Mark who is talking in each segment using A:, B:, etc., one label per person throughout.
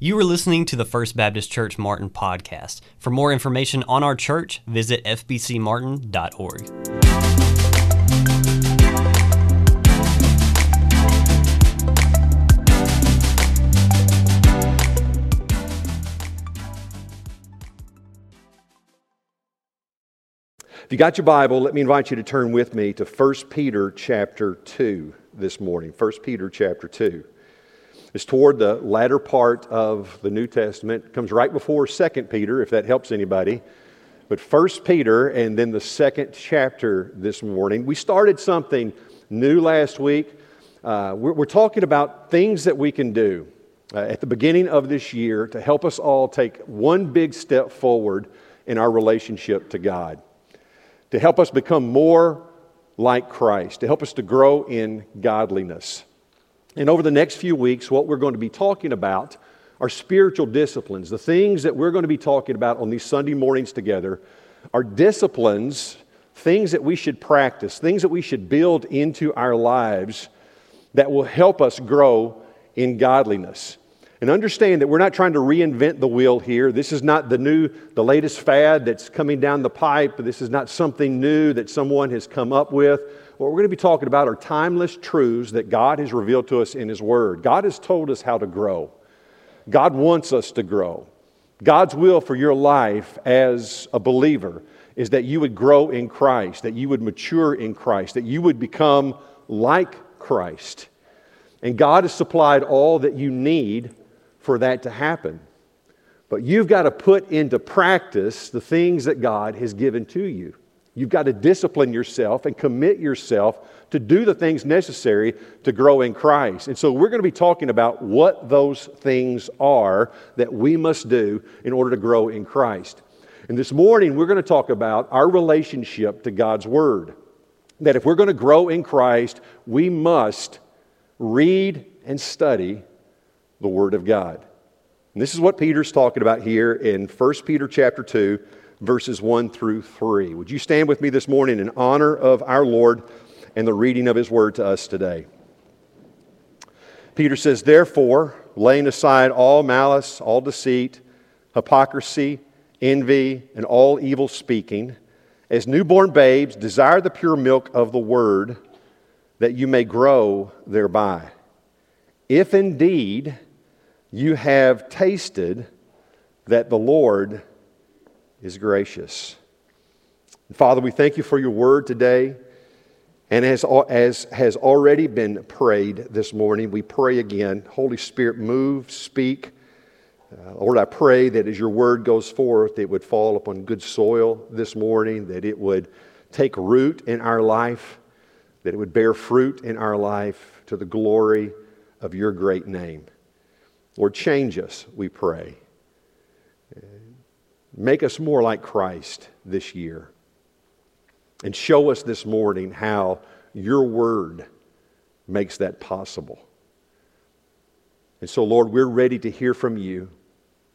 A: You are listening to the First Baptist Church Martin podcast. For more information on our church, visit fbcmartin.org.
B: If you got your Bible, let me invite you to turn with me to 1 Peter chapter 2 this morning. 1 Peter chapter 2. It's toward the latter part of the New Testament. Comes right before 2 Peter, if that helps anybody. But 1 Peter and then the second chapter this morning. We started something new last week. Uh, we're, we're, talking about things that we can do uh, at the beginning of this year to help us all take one big step forward in our relationship to God, to help us become more like Christ, to help us to grow in godliness. And over the next few weeks, what we're going to be talking about are spiritual disciplines. The things that we're going to be talking about on these Sunday mornings together are disciplines, things that we should practice, things that we should build into our lives that will help us grow in godliness. And understand that we're not trying to reinvent the wheel here. This is not the new, the latest fad that's coming down the pipe. This is not something new that someone has come up with. What we're going to be talking about are timeless truths that God has revealed to us in His Word. God has told us how to grow, God wants us to grow. God's will for your life as a believer is that you would grow in Christ, that you would mature in Christ, that you would become like Christ. And God has supplied all that you need for that to happen. But you've got to put into practice the things that God has given to you. You've got to discipline yourself and commit yourself to do the things necessary to grow in Christ. And so we're going to be talking about what those things are that we must do in order to grow in Christ. And this morning we're going to talk about our relationship to God's Word. That if we're going to grow in Christ, we must read and study the Word of God. And this is what Peter's talking about here in 1 Peter chapter 2 verses 1 through 3. Would you stand with me this morning in honor of our Lord and the reading of his word to us today? Peter says, Therefore, laying aside all malice, all deceit, hypocrisy, envy, and all evil speaking, as newborn babes, desire the pure milk of the word, that you may grow thereby. If indeed you have tasted that the Lord is gracious. Father, we thank you for your word today. And as, as has already been prayed this morning, we pray again. Holy Spirit, move, speak. Uh, Lord, I pray that as your word goes forth, it would fall upon good soil this morning, that it would take root in our life, that it would bear fruit in our life to the glory of your great name. Lord, change us, we pray. Make us more like Christ this year. And show us this morning how your word makes that possible. And so, Lord, we're ready to hear from you.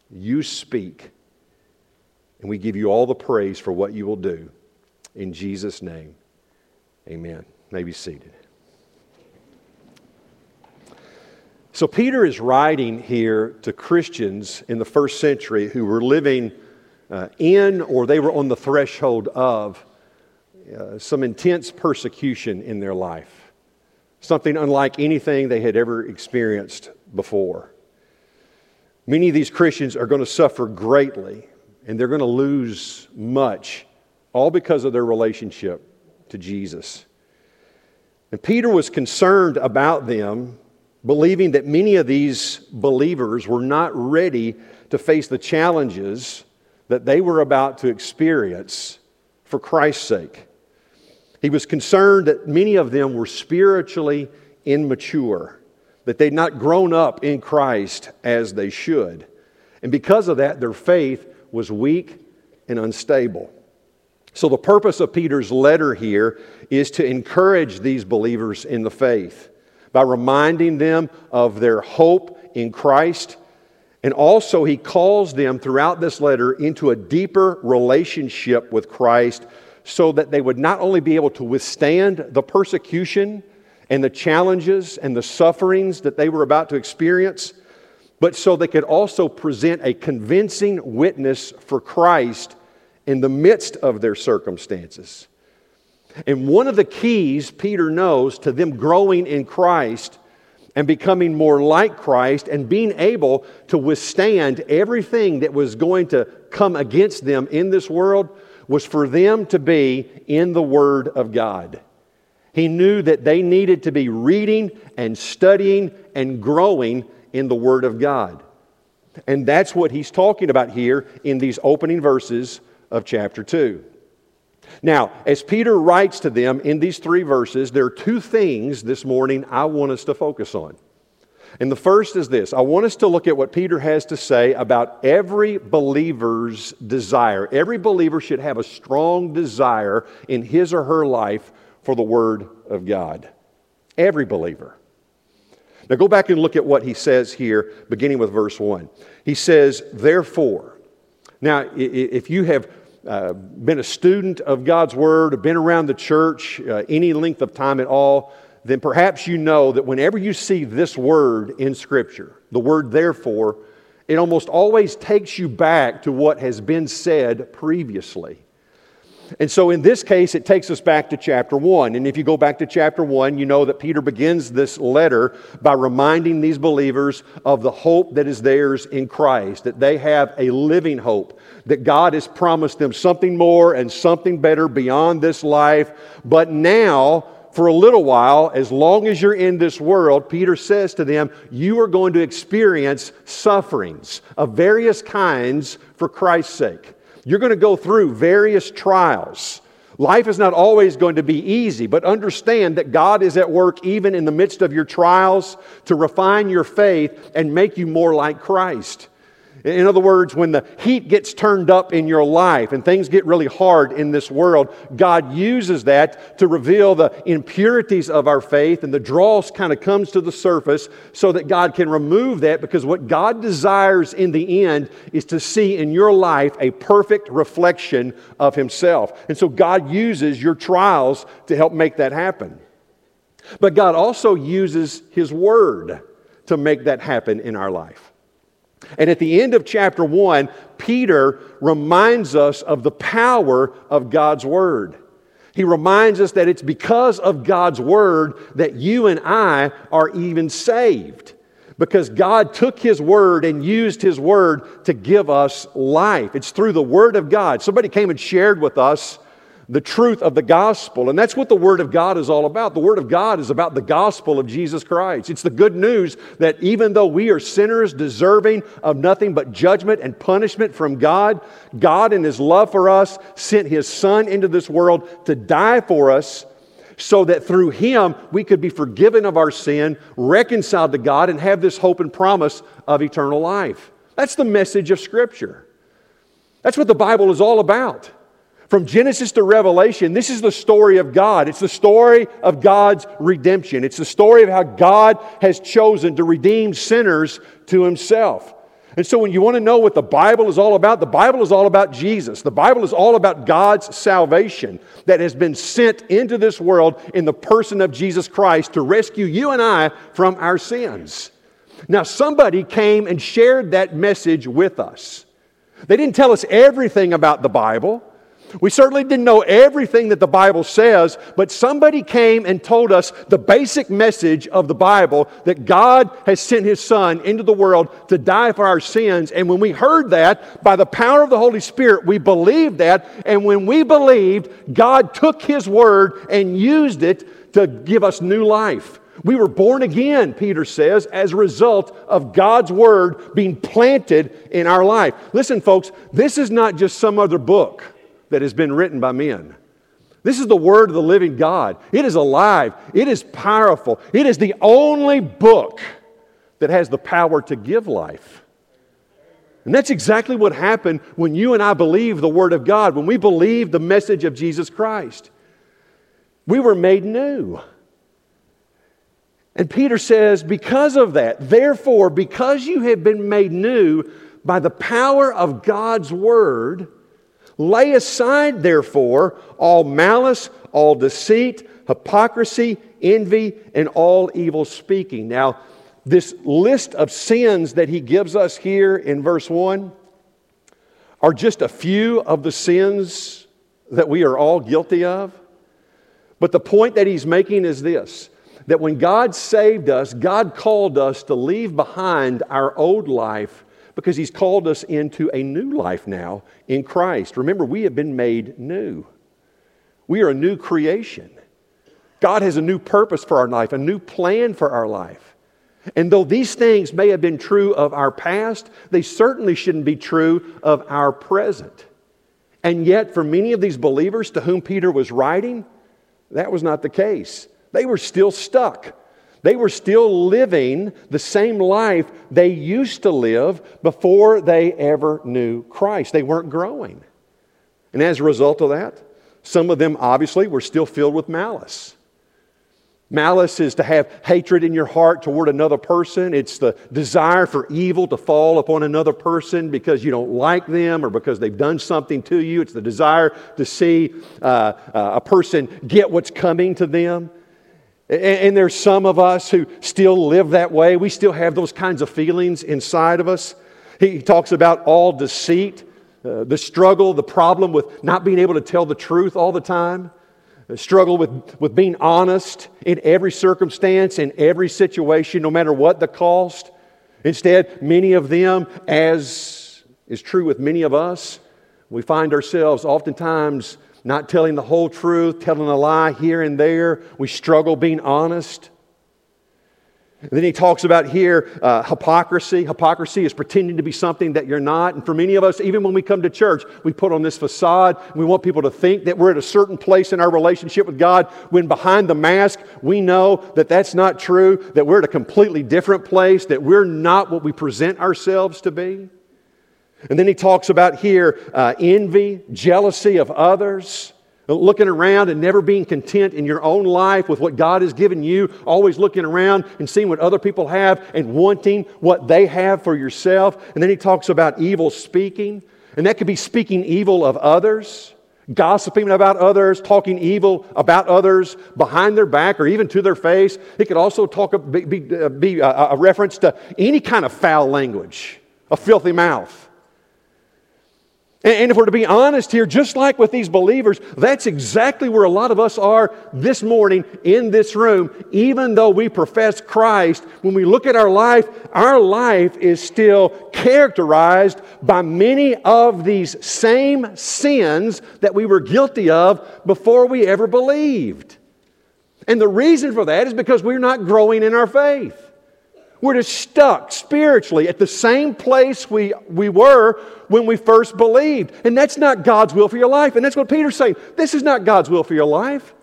B: You speak, and we give you all the praise for what you will do. In Jesus' name, amen. May be seated. So, Peter is writing here to Christians in the first century who were living uh, in or they were on the threshold of uh, some intense persecution in their life, something unlike anything they had ever experienced before. Many of these Christians are going to suffer greatly and they're going to lose much, all because of their relationship to Jesus. And Peter was concerned about them, believing that many of these believers were not ready to face the challenges that they were about to experience for Christ's sake. He was concerned that many of them were spiritually immature, that they'd not grown up in Christ as they should. And because of that, their faith was weak and unstable. So, the purpose of Peter's letter here is to encourage these believers in the faith by reminding them of their hope in Christ and also, he calls them throughout this letter into a deeper relationship with Christ so that they would not only be able to withstand the persecution and the challenges and the sufferings that they were about to experience, but so they could also present a convincing witness for Christ in the midst of their circumstances. And one of the keys Peter knows to them growing in Christ and becoming more like Christ and being able to withstand everything that was going to come against them in this world was for them to be in the Word of God. He knew that they needed to be reading and studying and growing in the Word of God. And that's what he's talking about here in these opening verses of chapter 2. Now, as Peter writes to them in these three verses, there are two things this morning I want us to focus on. And the first is this I want us to look at what Peter has to say about every believer's desire. Every believer should have a strong desire in his or her life for the Word of God. Every believer. Now go back and look at what he says here, beginning with verse 1. He says, Therefore. Now, if you have uh, been a student of God's Word, been around the church uh, any length of time at all, then perhaps you know that whenever you see this word in Scripture, the word therefore, it almost always takes you back to what has been said previously. And so in this case, it takes us back to chapter 1. And if you go back to chapter 1, you know that Peter begins this letter by reminding these believers of the hope that is theirs in Christ, that they have a living hope, that God has promised them something more and something better beyond this life. But now, for a little while, as long as you're in this world, Peter says to them, you are going to experience sufferings of various kinds for Christ's sake. You're going to go through various trials. Life is not always going to be easy, but understand that God is at work even in the midst of your trials to refine your faith and make you more like Christ. In other words, when the heat gets turned up in your life and things get really hard in this world, God uses that to reveal the impurities of our faith and the dross kind of comes to the surface so that God can remove that because what God desires in the end is to see in your life a perfect reflection of Himself. And so God uses your trials to help make that happen. But God also uses His Word to make that happen in our life. And at the end of chapter 1, Peter reminds us of the power of God's Word. He reminds us that it's because of God's Word that you and I are even saved. Because God took His Word and used His Word to give us life. It's through the Word of God. Somebody came and shared with us the truth of the gospel. And that's what the Word of God is all about. The Word of God is about the gospel of Jesus Christ. It's the good news that even though we are sinners deserving of nothing but judgment and punishment from God, God, in His love for us, sent His Son into this world to die for us so that through Him we could be forgiven of our sin, reconciled to God, and have this hope and promise of eternal life. That's the message of Scripture. That's what the Bible is all about. From Genesis to Revelation, this is the story of God. It's the story of God's redemption. It's the story of how God has chosen to redeem sinners to himself. And so, when you want to know what the Bible is all about, the Bible is all about Jesus. The Bible is all about God's salvation that has been sent into this world in the person of Jesus Christ to rescue you and I from our sins. Now, somebody came and shared that message with us. They didn't tell us everything about the Bible. We certainly didn't know everything that the Bible says, but somebody came and told us the basic message of the Bible that God has sent His Son into the world to die for our sins. And when we heard that, by the power of the Holy Spirit, we believed that. And when we believed, God took His Word and used it to give us new life. We were born again, Peter says, as a result of God's Word being planted in our life. Listen, folks, this is not just some other book that has been written by men. This is the Word of the living God. It is alive, it is powerful, it is the only book that has the power to give life. And that's exactly what happened when you and I believe the Word of God, when we believe the message of Jesus Christ. We were made new. And Peter says, because of that, therefore, because you have been made new by the power of God's Word, Lay aside, therefore, all malice, all deceit, hypocrisy, envy, and all evil speaking. Now, this list of sins that he gives us here in verse 1 are just a few of the sins that we are all guilty of. But the point that he's making is this that when God saved us, God called us to leave behind our old life because he's called us into a new life now in Christ. Remember, we have been made new, we are a new creation. God has a new purpose for our life, a new plan for our life. And though these things may have been true of our past, they certainly shouldn't be true of our present. And yet, for many of these believers to whom Peter was writing, that was not the case. They were still stuck. They were still living the same life they used to live before they ever knew Christ. They weren't growing. And as a result of that, some of them obviously were still filled with malice. Malice is to have hatred in your heart toward another person. It's the desire for evil to fall upon another person because you don't like them or because they've done something to you. It's the desire to see uh, uh, a person get what's coming to them. And, there's some of us who still live that way. We still have those kinds of feelings inside of us. He talks about all deceit, uh, the struggle, the problem with not being able to tell the truth all the time the struggle with, with being honest in every circumstance, in every situation, no matter what the cost. Instead, many of them, as is true with many of us, we find ourselves oftentimes not telling the whole truth, telling a lie here and there. We struggle being honest. And then he talks about here uh, hypocrisy. Hypocrisy is pretending to be something that you're not. And for many of us, even when we come to church, we put on this facade. We want people to think that we're at a certain place in our relationship with God when behind the mask, we know that that's not true, that we're at a completely different place, that we're not what we present ourselves to be. And then he talks about here uh, envy, jealousy of others. Looking around and never being content in your own life with what God has given you, always looking around and seeing what other people have and wanting what they have for yourself. And then he talks about evil speaking, and that could be speaking evil of others, gossiping about others, talking evil about others behind their back or even to their face. It could also talk, be, be, uh, be a, a reference to any kind of foul language, a filthy mouth. And if we're to be honest here, just like with these believers, that's exactly where a lot of us are this morning in this room. Even though we profess Christ, when we look at our life, our life is still characterized by many of these same sins that we were guilty of before we ever believed. And the reason for that is because we're not growing in our faith. We're just stuck spiritually at the same place we, we were when we first believed. And that's not God's will for your life. And that's what Peter's saying. This is not God's will for your life.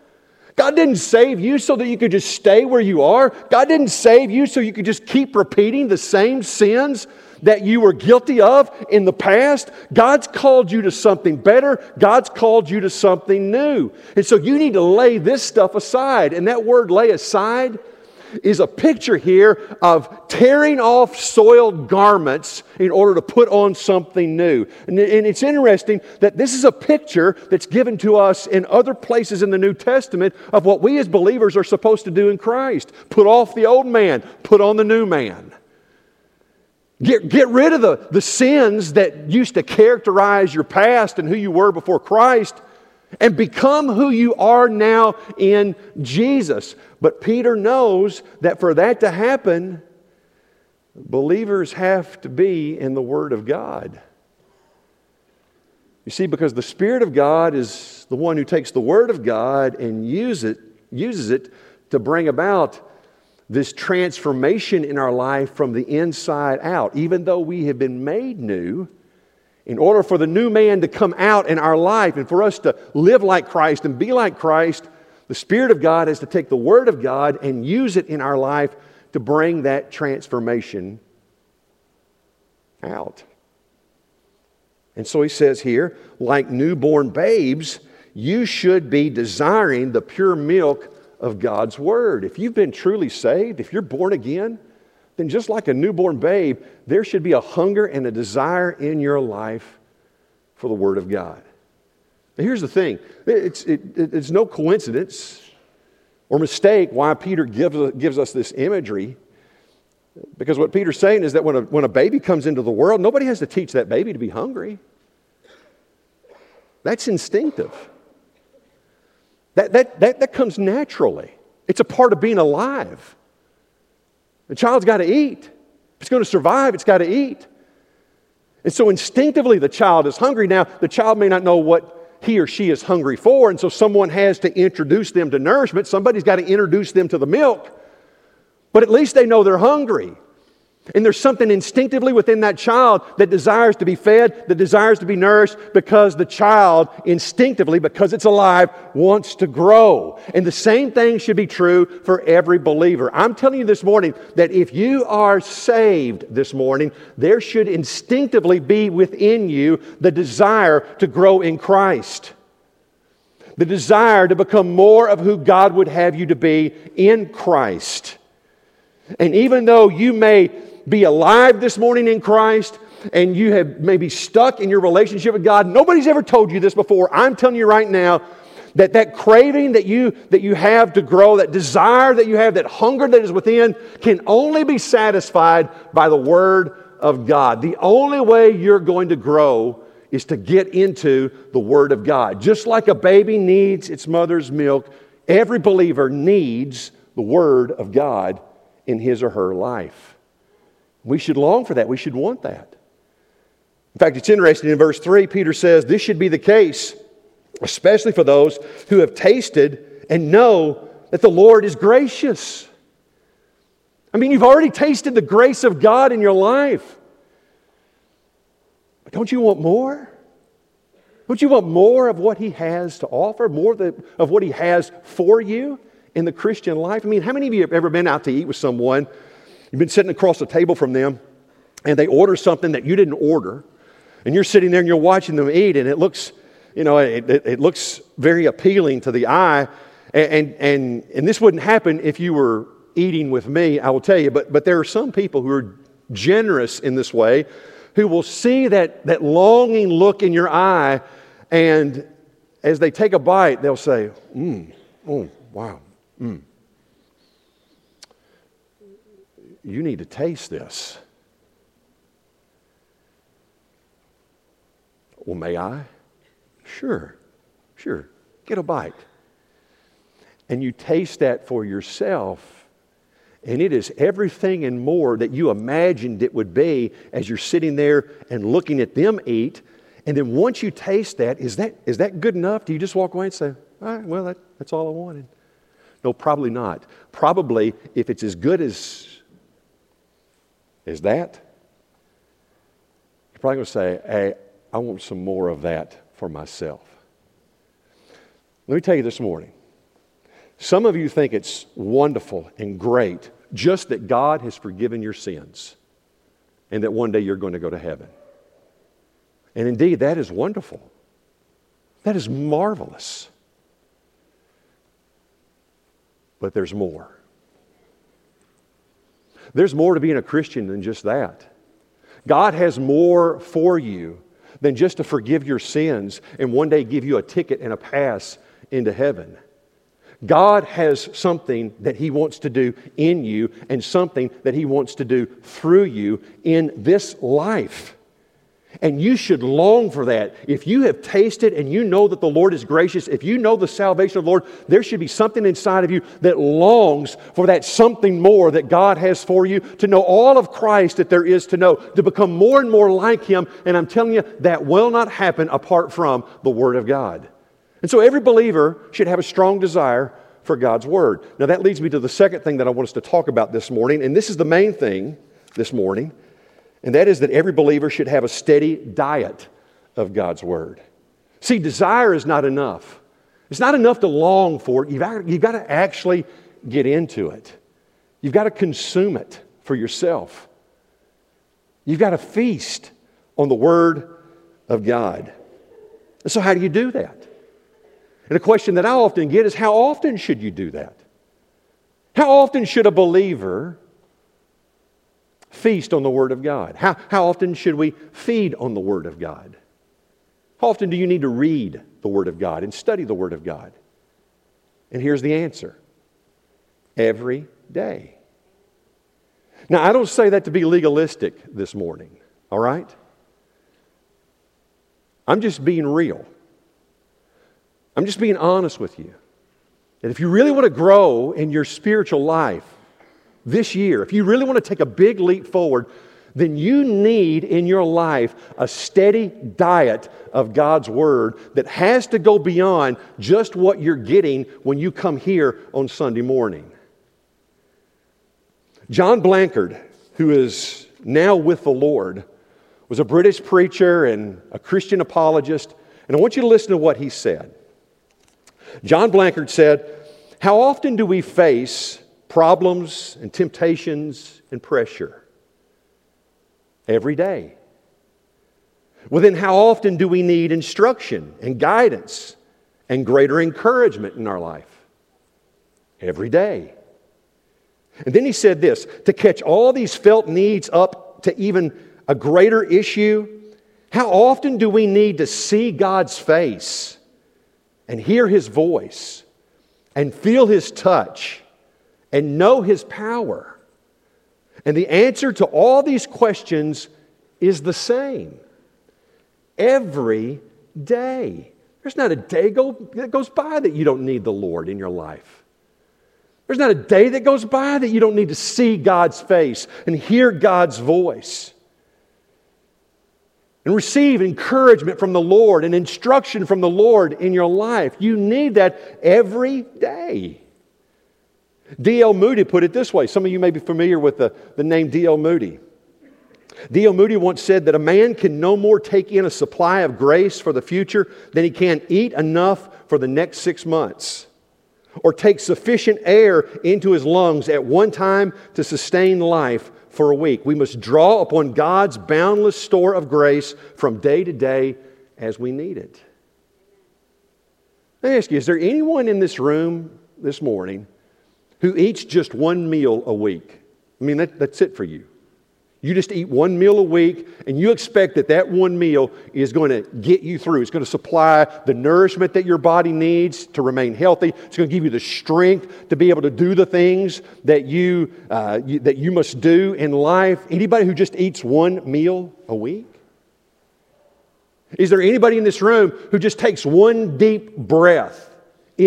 B: God didn't save you so that you could just stay where you are. God didn't save you so you could just keep repeating the same sins that you were guilty of in the past. God's called you to something better. God's called you to something new. And so you need to lay this stuff aside. And that word lay aside is a picture here of tearing off soiled garments in order to put on something new. And, it's interesting that this is a picture that's given to us in other places in the New Testament of what we as believers are supposed to do in Christ put off the old man, put on the new man. Get, get rid of the, the sins that used to characterize your past and who you were before Christ and become who you are now in Jesus. But Peter knows that for that to happen, believers have to be in the Word of God. You see, because the Spirit of God is the one who takes the Word of God and use it, uses it to bring about this transformation in our life from the inside out. Even though we have been made new, in order for the new man to come out in our life and for us to live like Christ and be like Christ, the Spirit of God has to take the Word of God and use it in our life to bring that transformation out. And so he says here, like newborn babes, you should be desiring the pure milk of God's Word. If you've been truly saved, if you're born again, then just like a newborn babe, there should be a hunger and a desire in your life for the Word of God. Now, here's the thing it's, it, it's no coincidence or mistake why Peter gives, gives us this imagery Because what Peter's saying is that when a, when a baby comes into the world, nobody has to teach that baby to be hungry. That's instinctive. That, that, that, that comes naturally. It's a part of being alive. The child's got to eat. If it's going to survive, it's got to eat. And so instinctively, the child is hungry. Now, the child may not know what he or she is hungry for, and so someone has to introduce them to nourishment. Somebody's got to introduce them to the milk. But at least they know they're hungry. And there's something instinctively within that child that desires to be fed, that desires to be nourished, because the child instinctively, because it's alive, wants to grow. And the same thing should be true for every believer. I'm telling you this morning that if you are saved this morning, there should instinctively be within you the desire to grow in Christ. The desire to become more of who God would have you to be in Christ. And even though you may be alive this morning in Christ and you have maybe stuck in your relationship with God, nobody's ever told you this before. I'm telling you right now that that craving that you that you have to grow, that desire that you have, that hunger that is within can only be satisfied by the word of God. The only way you're going to grow is to get into the word of God. Just like a baby needs its mother's milk, every believer needs the word of God in his or her life. We should long for that. We should want that. In fact, it's interesting in verse 3, Peter says this should be the case, especially for those who have tasted and know that the Lord is gracious. I mean, you've already tasted the grace of God in your life. But don't you want more? Don't you want more of what He has to offer, more of what He has for you in the Christian life? I mean, how many of you have ever been out to eat with someone You've been sitting across the table from them, and they order something that you didn't order, and you're sitting there and you're watching them eat, and it looks, you know, it, it, it looks very appealing to the eye. And, and, and, this wouldn't happen if you were eating with me, I will tell you, but, but there are some people who are generous in this way who will see that, that longing look in your eye, and as they take a bite, they'll say, Mmm, oh, wow, mmm. You need to taste this. Well, may I? Sure, sure. Get a bite. And you taste that for yourself, and it is everything and more that you imagined it would be as you're sitting there and looking at them eat. And then once you taste that, is that, is that good enough? Do you just walk away and say, all right, well, that, that's all I wanted? No, probably not. Probably, if it's as good as is that? You're probably going to say, hey, I want some more of that for myself. Let me tell you this morning. Some of you think it's wonderful and great just that God has forgiven your sins and that one day you're going to go to heaven. And indeed, that is wonderful. That is marvelous. But there's more. There's more to being a Christian than just that. God has more for you than just to forgive your sins and one day give you a ticket and a pass into heaven. God has something that He wants to do in you and something that He wants to do through you in this life. And you should long for that. If you have tasted and you know that the Lord is gracious, if you know the salvation of the Lord, there should be something inside of you that longs for that something more that God has for you, to know all of Christ that there is to know, to become more and more like Him. And I'm telling you, that will not happen apart from the Word of God. And so every believer should have a strong desire for God's Word. Now, that leads me to the second thing that I want us to talk about this morning, and this is the main thing this morning and that is that every believer should have a steady diet of God's Word. See, desire is not enough. It's not enough to long for it. You've got, you've got to actually get into it. You've got to consume it for yourself. You've got to feast on the Word of God. And so, how do you do that? And a question that I often get is how often should you do that? How often should a believer feast on the Word of God? How, how often should we feed on the Word of God? How often do you need to read the Word of God and study the Word of God? And here's the answer every day. Now, I don't say that to be legalistic this morning, all right? I'm just being real. I'm just being honest with you. And if you really want to grow in your spiritual life this year, if you really want to take a big leap forward, then you need in your life a steady diet of God's Word that has to go beyond just what you're getting when you come here on Sunday morning. John Blanchard, who is now with the Lord, was a British preacher and a Christian apologist. And I want you to listen to what he said. John Blanchard said, How often do we face problems and temptations and pressure? Every day. Well, then, how often do we need instruction and guidance and greater encouragement in our life? Every day. And then he said this to catch all these felt needs up to even a greater issue, how often do we need to see God's face and hear his voice and feel his touch and know his power? And the answer to all these questions is the same every day. There's not a day go, that goes by that you don't need the Lord in your life. There's not a day that goes by that you don't need to see God's face and hear God's voice and receive encouragement from the Lord and instruction from the Lord in your life. You need that every day. D.L. Moody put it this way. Some of you may be familiar with the, the name D.L. Moody. D.L. Moody once said that a man can no more take in a supply of grace for the future than he can eat enough for the next six months or take sufficient air into his lungs at one time to sustain life for a week. We must draw upon God's boundless store of grace from day to day as we need it. Let me ask you is there anyone in this room this morning who eats just one meal a week? I mean, that, that's it for you. You just eat one meal a week, and you expect that that one meal is going to get you through. It's going to supply the nourishment that your body needs to remain healthy. It's going to give you the strength to be able to do the things that you, uh, you, that you must do in life. Anybody who just eats one meal a week? Is there anybody in this room who just takes one deep breath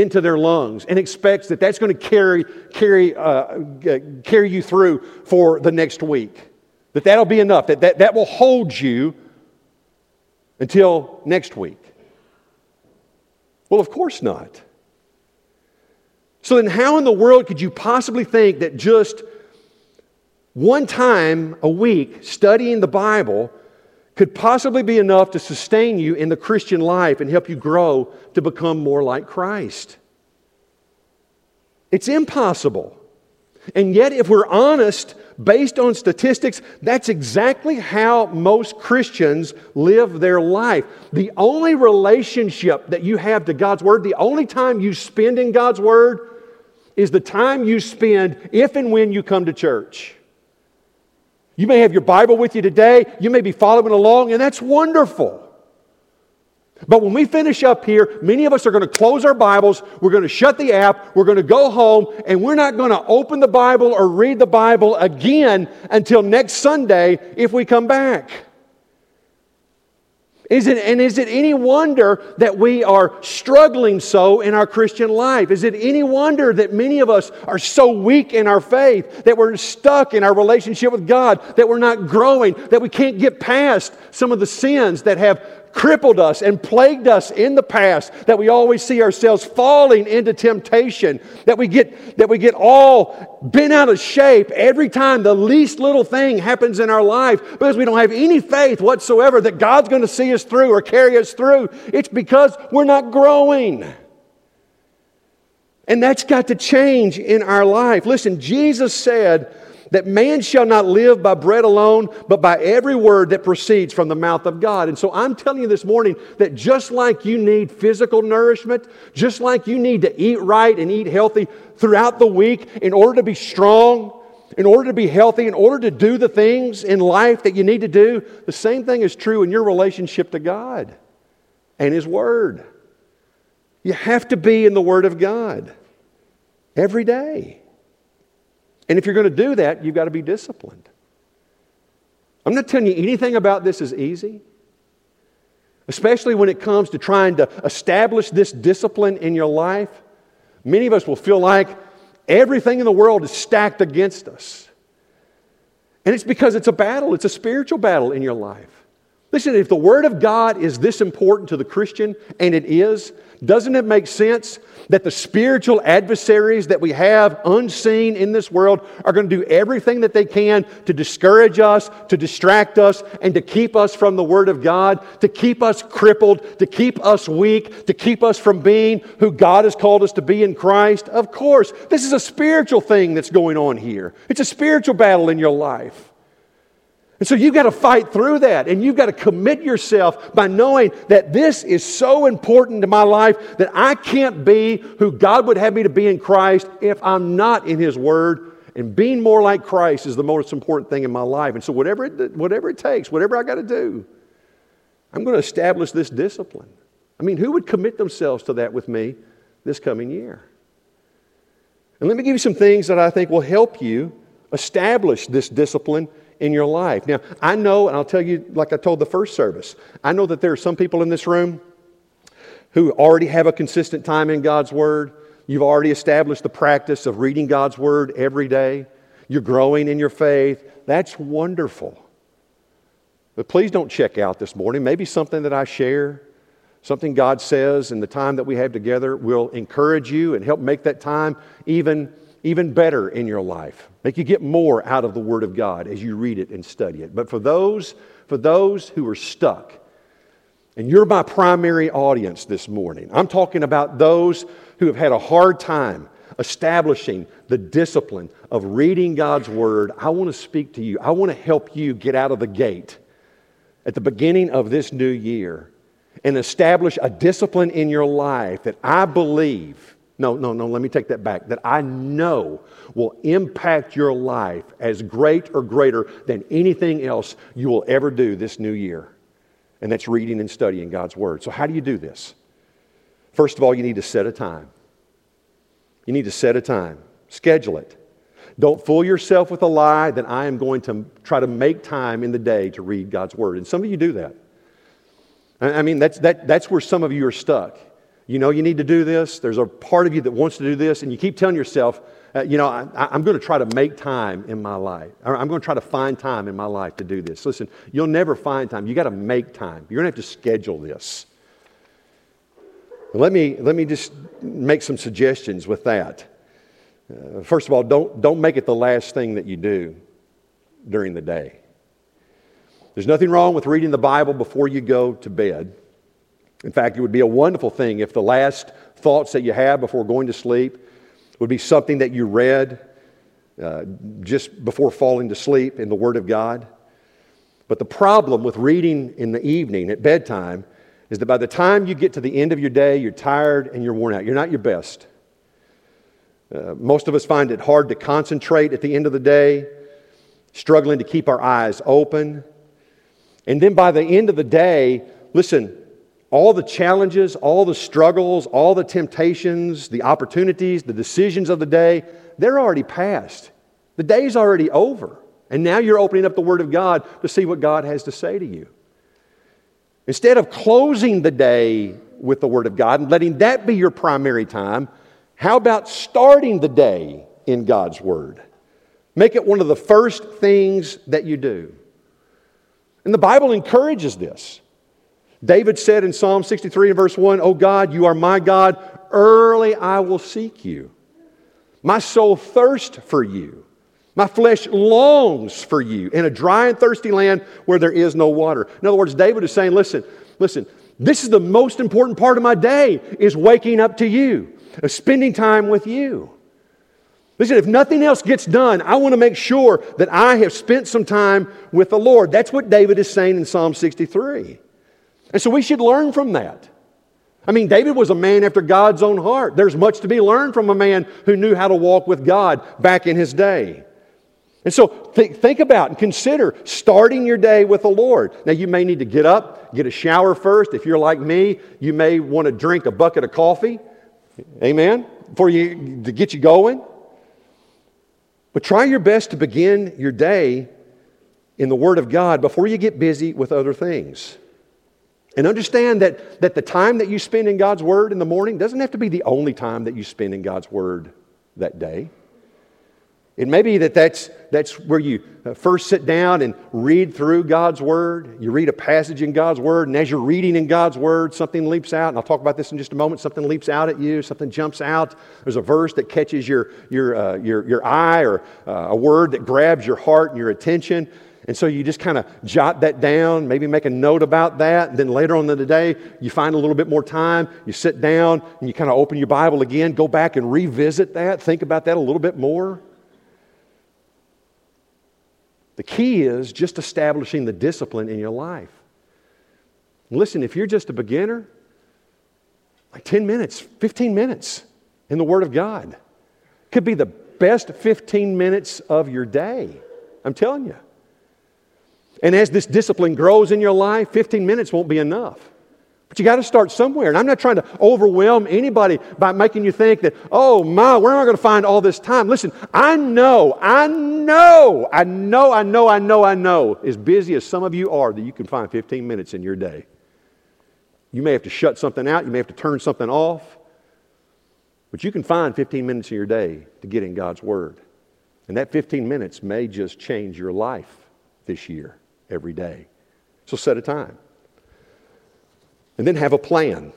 B: into their lungs and expects that that's going to carry, carry, uh, carry you through for the next week? That that'll be enough, that, that that will hold you until next week. Well, of course not. So then, how in the world could you possibly think that just one time a week studying the Bible could possibly be enough to sustain you in the Christian life and help you grow to become more like Christ? It's impossible. And yet, if we're honest, based on statistics, that's exactly how most Christians live their life. The only relationship that you have to God's Word, the only time you spend in God's Word, is the time you spend if and when you come to church. You may have your Bible with you today, you may be following along, and that's wonderful. But when we finish up here, many of us are going to close our Bibles, we're going to shut the app, we're going to go home, and we're not going to open the Bible or read the Bible again until next Sunday if we come back. Is it, and is it any wonder that we are struggling so in our Christian life? Is it any wonder that many of us are so weak in our faith, that we're stuck in our relationship with God, that we're not growing, that we can't get past some of the sins that have crippled us and plagued us in the past, that we always see ourselves falling into temptation, that we get, that we get all bent out of shape every time the least little thing happens in our life because we don't have any faith whatsoever that God's going to see us through or carry us through. It's because we're not growing. And that's got to change in our life. Listen, Jesus said, that man shall not live by bread alone, but by every word that proceeds from the mouth of God. And so I'm telling you this morning that just like you need physical nourishment, just like you need to eat right and eat healthy throughout the week in order to be strong, in order to be healthy, in order to do the things in life that you need to do, the same thing is true in your relationship to God and His Word. You have to be in the Word of God every day. And if you're going to do that, you've got to be disciplined. I'm not telling you anything about this is easy, especially when it comes to trying to establish this discipline in your life. Many of us will feel like everything in the world is stacked against us. And it's because it's a battle, it's a spiritual battle in your life. Listen, if the Word of God is this important to the Christian, and it is, doesn't it make sense that the spiritual adversaries that we have unseen in this world are going to do everything that they can to discourage us, to distract us, and to keep us from the Word of God, to keep us crippled, to keep us weak, to keep us from being who God has called us to be in Christ? Of course, this is a spiritual thing that's going on here. It's a spiritual battle in your life. And so you've got to fight through that and you've got to commit yourself by knowing that this is so important to my life that I can't be who God would have me to be in Christ if I'm not in His Word. And being more like Christ is the most important thing in my life. And so, whatever it, whatever it takes, whatever I got to do, I'm going to establish this discipline. I mean, who would commit themselves to that with me this coming year? And let me give you some things that I think will help you establish this discipline in your life. Now, I know, and I'll tell you, like I told the first service, I know that there are some people in this room who already have a consistent time in God's Word. You've already established the practice of reading God's Word every day. You're growing in your faith. That's wonderful. But please don't check out this morning. Maybe something that I share, something God says in the time that we have together will encourage you and help make that time even even better in your life. Make you get more out of the Word of God as you read it and study it. But for those, for those who are stuck, and you're my primary audience this morning, I'm talking about those who have had a hard time establishing the discipline of reading God's Word. I want to speak to you. I want to help you get out of the gate at the beginning of this new year and establish a discipline in your life that I believe no, no, no, let me take that back. That I know will impact your life as great or greater than anything else you will ever do this new year. And that's reading and studying God's Word. So, how do you do this? First of all, you need to set a time. You need to set a time, schedule it. Don't fool yourself with a lie that I am going to try to make time in the day to read God's Word. And some of you do that. I mean, that's, that, that's where some of you are stuck. You know you need to do this. There's a part of you that wants to do this, and you keep telling yourself, uh, you know, I, am going to try to make time in my life. I'm going to try to find time in my life to do this. Listen, you'll never find time. You got to make time. You're going to have to schedule this. Let me, let me just make some suggestions with that. Uh, first of all, don't, don't make it the last thing that you do during the day. There's nothing wrong with reading the Bible before you go to bed. In fact, it would be a wonderful thing if the last thoughts that you have before going to sleep would be something that you read uh, just before falling to sleep in the Word of God. But the problem with reading in the evening at bedtime is that by the time you get to the end of your day, you're tired and you're worn out. You're not your best. Uh, most of us find it hard to concentrate at the end of the day, struggling to keep our eyes open. And then by the end of the day, listen, all the challenges, all the struggles, all the temptations, the opportunities, the decisions of the day, they're already past. The day's already over. And now you're opening up the Word of God to see what God has to say to you. Instead of closing the day with the Word of God and letting that be your primary time, how about starting the day in God's Word? Make it one of the first things that you do. And the Bible encourages this. David said in Psalm 63 and verse 1, Oh God, you are my God. Early I will seek you. My soul thirsts for you. My flesh longs for you in a dry and thirsty land where there is no water. In other words, David is saying, listen, listen, this is the most important part of my day is waking up to you, uh, spending time with you. Listen, if nothing else gets done, I want to make sure that I have spent some time with the Lord. That's what David is saying in Psalm 63. And so we should learn from that. I mean, David was a man after God's own heart. There's much to be learned from a man who knew how to walk with God back in his day. And so th- think about and consider starting your day with the Lord. Now, you may need to get up, get a shower first. If you're like me, you may want to drink a bucket of coffee. Amen? For you to get you going. But try your best to begin your day in the Word of God before you get busy with other things. And understand that, that the time that you spend in God's Word in the morning doesn't have to be the only time that you spend in God's Word that day. It may be that that's, that's where you uh, first sit down and read through God's Word. You read a passage in God's Word, and as you're reading in God's Word, something leaps out, and I'll talk about this in just a moment. Something leaps out at you, something jumps out. There's a verse that catches your, your, uh, your, your eye, or uh, a word that grabs your heart and your attention. And so you just kind of jot that down, maybe make a note about that. And then later on in the day, you find a little bit more time, you sit down, and you kind of open your Bible again, go back and revisit that, think about that a little bit more. The key is just establishing the discipline in your life. Listen, if you're just a beginner, like 10 minutes, 15 minutes in the Word of God could be the best 15 minutes of your day. I'm telling you. And as this discipline grows in your life, 15 minutes won't be enough. But you got to start somewhere. And I'm not trying to overwhelm anybody by making you think that, oh my, where am I going to find all this time? Listen, I know, I know, I know, I know, I know, I know, as busy as some of you are, that you can find 15 minutes in your day. You may have to shut something out, you may have to turn something off, but you can find 15 minutes in your day to get in God's Word. And that 15 minutes may just change your life this year every day. So set a time. And then have a plan.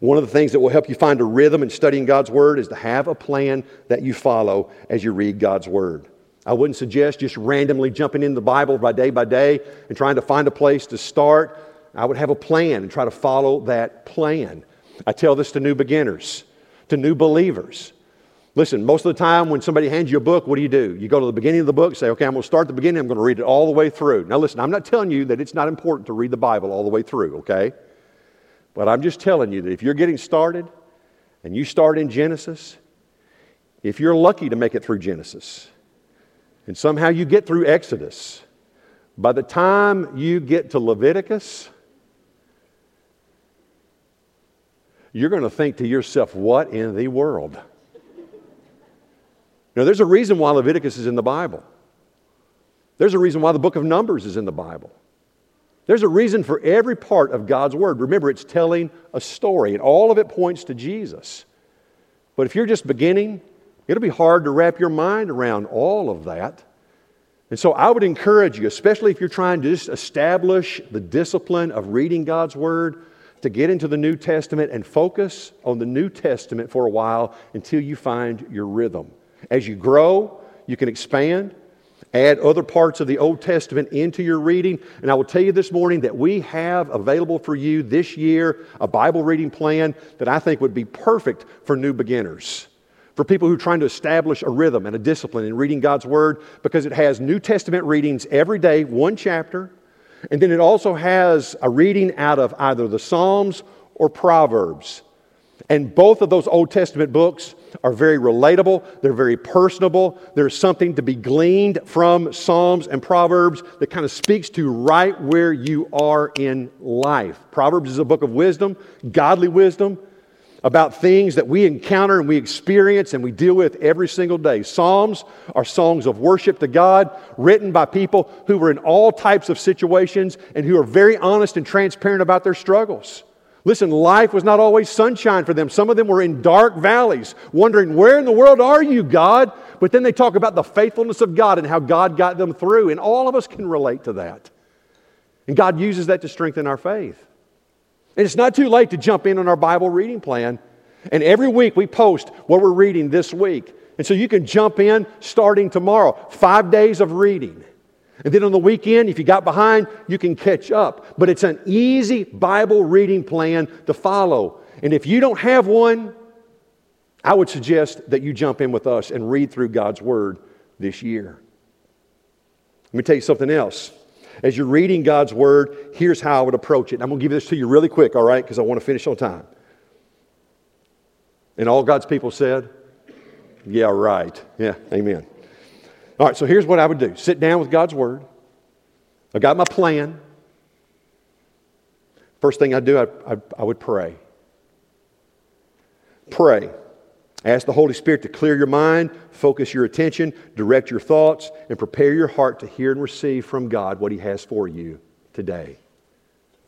B: One of the things that will help you find a rhythm in studying God's Word is to have a plan that you follow as you read God's Word. I wouldn't suggest just randomly jumping into the Bible by day by day and trying to find a place to start. I would have a plan and try to follow that plan. I tell this to new beginners, to new believers. Listen, most of the time when somebody hands you a book, what do you do? You go to the beginning of the book, say, okay, I'm going to start at the beginning, I'm going to read it all the way through. Now, listen, I'm not telling you that it's not important to read the Bible all the way through, okay? But I'm just telling you that if you're getting started and you start in Genesis, if you're lucky to make it through Genesis, and somehow you get through Exodus, by the time you get to Leviticus, you're going to think to yourself, what in the world? Now, there's a reason why Leviticus is in the Bible. There's a reason why the book of Numbers is in the Bible. There's a reason for every part of God's Word. Remember, it's telling a story, and all of it points to Jesus. But if you're just beginning, it'll be hard to wrap your mind around all of that. And so I would encourage you, especially if you're trying to just establish the discipline of reading God's Word, to get into the New Testament and focus on the New Testament for a while until you find your rhythm. As you grow, you can expand, add other parts of the Old Testament into your reading. And I will tell you this morning that we have available for you this year a Bible reading plan that I think would be perfect for new beginners. For people who are trying to establish a rhythm and a discipline in reading God's Word, because it has New Testament readings every day, one chapter, and then it also has a reading out of either the Psalms or Proverbs. And both of those Old Testament books are very relatable, they're very personable. There's something to be gleaned from Psalms and Proverbs that kind of speaks to right where you are in life. Proverbs is a book of wisdom, godly wisdom, about things that we encounter and we experience and we deal with every single day. Psalms are songs of worship to God, written by people who were in all types of situations and who are very honest and transparent about their struggles. Listen, life was not always sunshine for them. Some of them were in dark valleys, wondering, Where in the world are you, God? But then they talk about the faithfulness of God and how God got them through. And all of us can relate to that. And God uses that to strengthen our faith. And it's not too late to jump in on our Bible reading plan. And every week we post what we're reading this week. And so you can jump in starting tomorrow. Five days of reading. And then on the weekend, if you got behind, you can catch up. But it's an easy Bible reading plan to follow. And if you don't have one, I would suggest that you jump in with us and read through God's Word this year. Let me tell you something else. As you're reading God's Word, here's how I would approach it. I'm going to give this to you really quick, all right, because I want to finish on time. And all God's people said, Yeah, right. Yeah, amen. All right, so here's what I would do sit down with God's Word. I've got my plan. First thing I do, I, I, I would pray. Pray. Ask the Holy Spirit to clear your mind, focus your attention, direct your thoughts, and prepare your heart to hear and receive from God what He has for you today.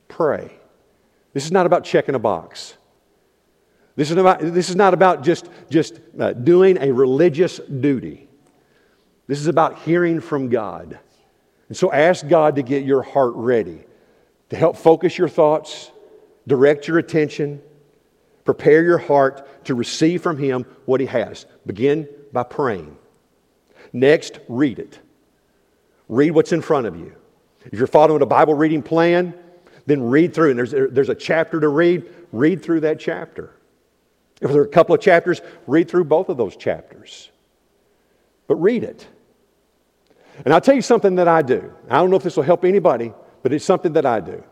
B: Pray. This is not about checking a box. This is, about, this is not about just, just uh, doing a religious duty. This is about hearing from God. And so ask God to get your heart ready, to help focus your thoughts, direct your attention, prepare your heart to receive from Him what He has. Begin by praying. Next, read it. Read what's in front of you. If you're following a Bible reading plan, then read through. And there's, there's a chapter to read, read through that chapter. If there are a couple of chapters, read through both of those chapters. But read it. And I'll tell you something that I do. I don't know if this will help anybody, but it's something that I do.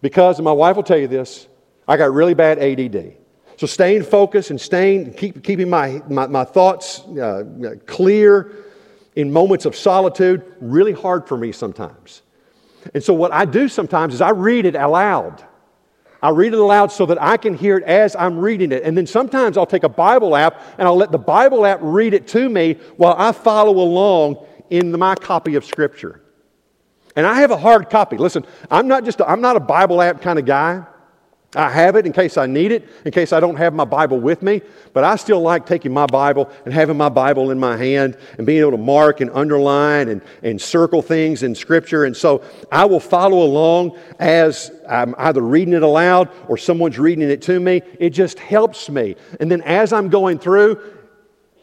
B: Because, my wife will tell you this, I got really bad ADD. So staying focused and staying, keep, keeping my, my, my thoughts uh, clear in moments of solitude, really hard for me sometimes. And so what I do sometimes is I read it aloud. I read it aloud so that I can hear it as I'm reading it. And then sometimes I'll take a Bible app and I'll let the Bible app read it to me while I follow along in my copy of Scripture. And I have a hard copy. Listen, I'm not just a, I'm not a Bible app kind of guy. I have it in case I need it, in case I don't have my Bible with me, but I still like taking my Bible and having my Bible in my hand and being able to mark and underline and, and circle things in Scripture. And so I will follow along as I'm either reading it aloud or someone's reading it to me. It just helps me. And then as I'm going through,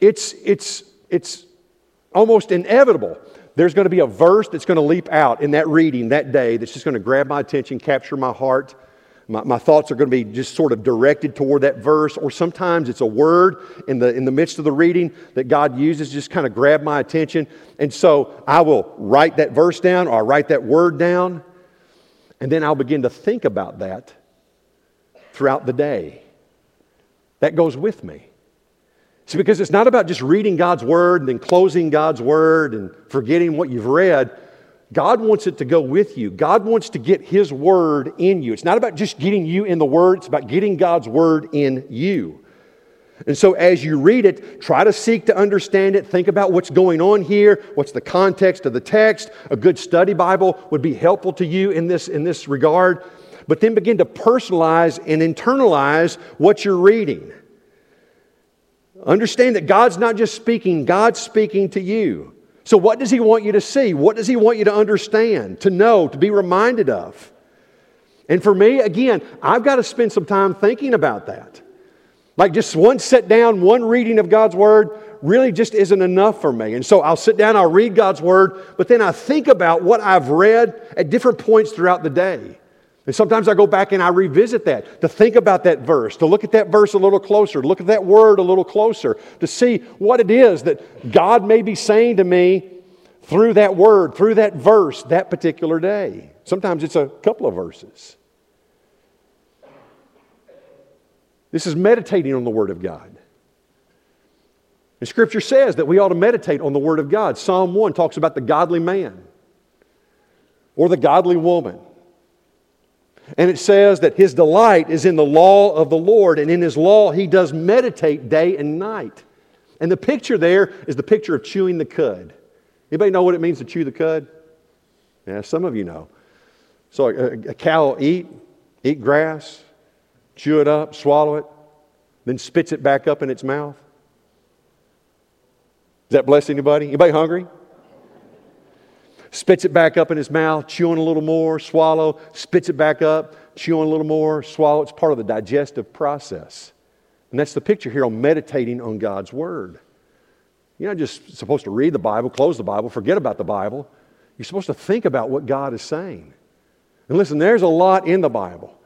B: it's, it's, it's almost inevitable. There's going to be a verse that's going to leap out in that reading that day that's just going to grab my attention, capture my heart my, my, thoughts are going to be just sort of directed toward that verse, or sometimes it's a word in the, in the midst of the reading that God uses, just kind of grab my attention. And so I will write that verse down or I write that word down, and then I'll begin to think about that throughout the day. That goes with me. See, because it's not about just reading God's word and then closing God's word and forgetting what you've read. God wants it to go with you. God wants to get His Word in you. It's not about just getting you in the Word, it's about getting God's Word in you. And so, as you read it, try to seek to understand it. Think about what's going on here. What's the context of the text? A good study Bible would be helpful to you in this, in this regard. But then begin to personalize and internalize what you're reading. Understand that God's not just speaking, God's speaking to you. So, what does he want you to see? What does he want you to understand, to know, to be reminded of? And for me, again, I've got to spend some time thinking about that. Like just one sit down, one reading of God's Word really just isn't enough for me. And so I'll sit down, I'll read God's Word, but then I think about what I've read at different points throughout the day. And sometimes I go back and I revisit that to think about that verse, to look at that verse a little closer, look at that word a little closer, to see what it is that God may be saying to me through that word, through that verse, that particular day. Sometimes it's a couple of verses. This is meditating on the Word of God. And Scripture says that we ought to meditate on the Word of God. Psalm 1 talks about the godly man or the godly woman. And it says that his delight is in the law of the Lord, and in his law he does meditate day and night. And the picture there is the picture of chewing the cud. Anybody know what it means to chew the cud? Yeah, some of you know. So a, a cow will eat, eat grass, chew it up, swallow it, then spits it back up in its mouth. Does that bless anybody? Anybody hungry? Spits it back up in his mouth, chewing a little more, swallow, spits it back up, chewing a little more, swallow. It's part of the digestive process. And that's the picture here on meditating on God's Word. You're not just supposed to read the Bible, close the Bible, forget about the Bible. You're supposed to think about what God is saying. And listen, there's a lot in the Bible.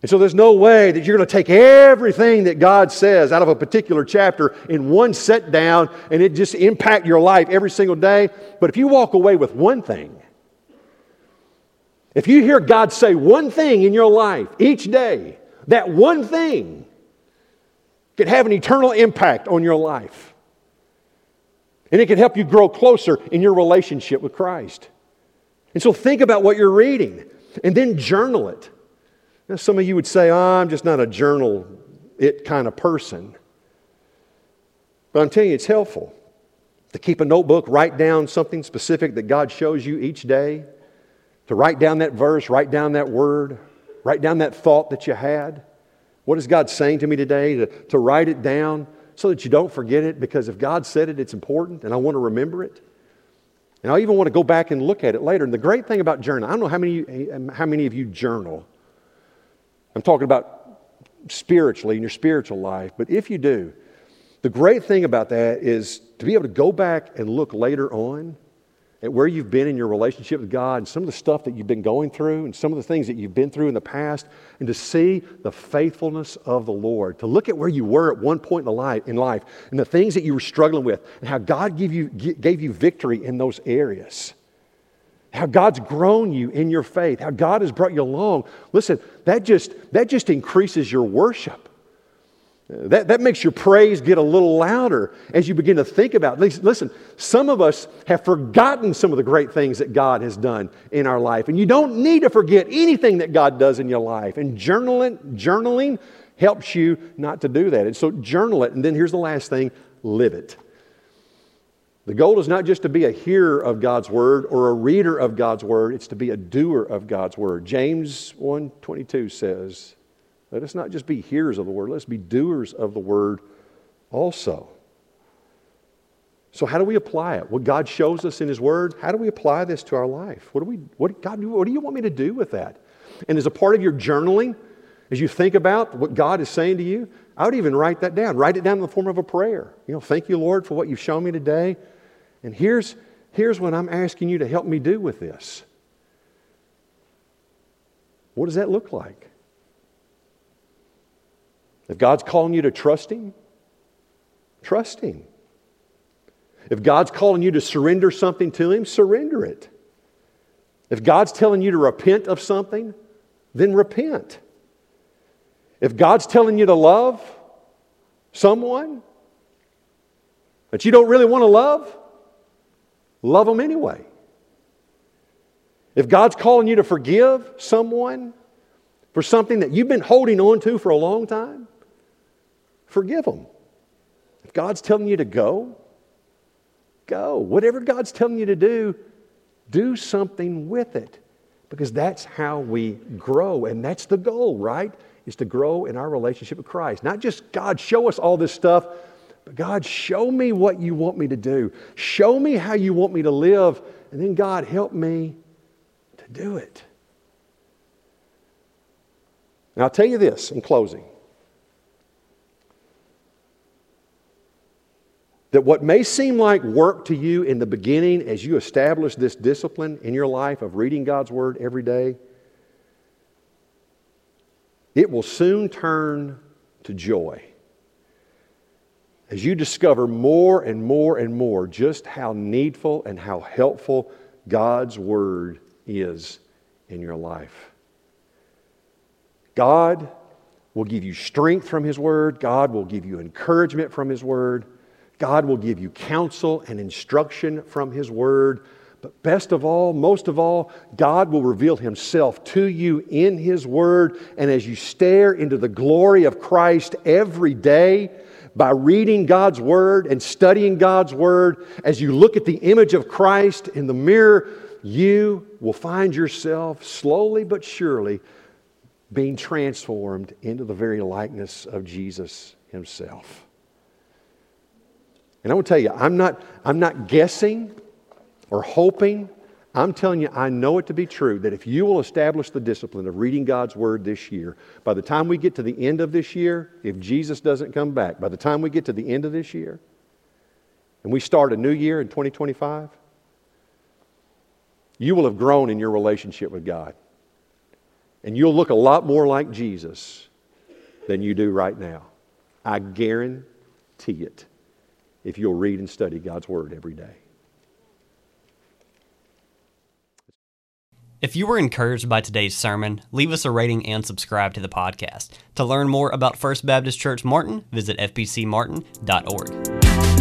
B: And so there's no way that you're going to take everything that God says out of a particular chapter in one set down and it just impact your life every single day. But if you walk away with one thing, if you hear God say one thing in your life each day, that one thing could have an eternal impact on your life. And it can help you grow closer in your relationship with Christ. And so think about what you're reading and then journal it. Now, some of you would say, oh, I'm just not a journal it kind of person. But I'm telling you, it's helpful to keep a notebook, write down something specific that God shows you each day, to write down that verse, write down that word, write down that thought that you had. What is God saying to me today? To, to write it down so that you don't forget it, because if God said it, it's important, and I want to remember it. And I even want to go back and look at it later. And the great thing about journaling, I don't know how many, how many of you journal. I'm talking about spiritually in your spiritual life, but if you do, the great thing about that is to be able to go back and look later on at where you've been in your relationship with God and some of the stuff that you've been going through and some of the things that you've been through in the past and to see the faithfulness of the Lord, to look at where you were at one point in, life, in life and the things that you were struggling with and how God gave you, gave you victory in those areas. How God's grown you in your faith, how God has brought you along. Listen, that just, that just increases your worship. That, that makes your praise get a little louder as you begin to think about it. Listen, some of us have forgotten some of the great things that God has done in our life. And you don't need to forget anything that God does in your life. And journaling, journaling helps you not to do that. And so journal it. And then here's the last thing live it. The goal is not just to be a hearer of God's word or a reader of God's word, it's to be a doer of God's word. James 1:22 says, let us not just be hearers of the word, let's be doers of the word also. So, how do we apply it? What God shows us in His Word, how do we apply this to our life? What do we, what, God, what do you want me to do with that? And as a part of your journaling, as you think about what God is saying to you, I would even write that down. Write it down in the form of a prayer. You know, thank you, Lord, for what you've shown me today. And here's, here's what I'm asking you to help me do with this. What does that look like? If God's calling you to trust Him, trust Him. If God's calling you to surrender something to Him, surrender it. If God's telling you to repent of something, then repent. If God's telling you to love someone that you don't really want to love, love them anyway. If God's calling you to forgive someone for something that you've been holding on to for a long time, forgive them. If God's telling you to go, go. Whatever God's telling you to do, do something with it. Because that's how we grow. And that's the goal, right? Is to grow in our relationship with Christ. Not just God, show us all this stuff, but God, show me what you want me to do. Show me how you want me to live. And then, God, help me to do it. Now, I'll tell you this in closing. that what may seem like work to you in the beginning as you establish this discipline in your life of reading God's Word every day, it will soon turn to joy as you discover more and more and more just how needful and how helpful God's Word is in your life. God will give you strength from His Word, God will give you encouragement from His Word. God will give you counsel and instruction from His Word. But best of all, most of all, God will reveal Himself to you in His Word. And as you stare into the glory of Christ every day, by reading God's Word and studying God's Word, as you look at the image of Christ in the mirror, you will find yourself slowly but surely being transformed into the very likeness of Jesus Himself. And I to tell you, I'm not, I'm not guessing or hoping. I'm telling you, I know it to be true that if you will establish the discipline of reading God's Word this year, by the time we get to the end of this year, if Jesus doesn't come back, by the time we get to the end of this year, and we start a new year in 2025, you will have grown in your relationship with God. And you'll look a lot more like Jesus than you do right now. I guarantee it if you'll read and study God's Word every day.
A: If you were encouraged by today's sermon, leave us a rating and subscribe to the podcast. To learn more about First Baptist Church Martin, visit fbcmartin.org.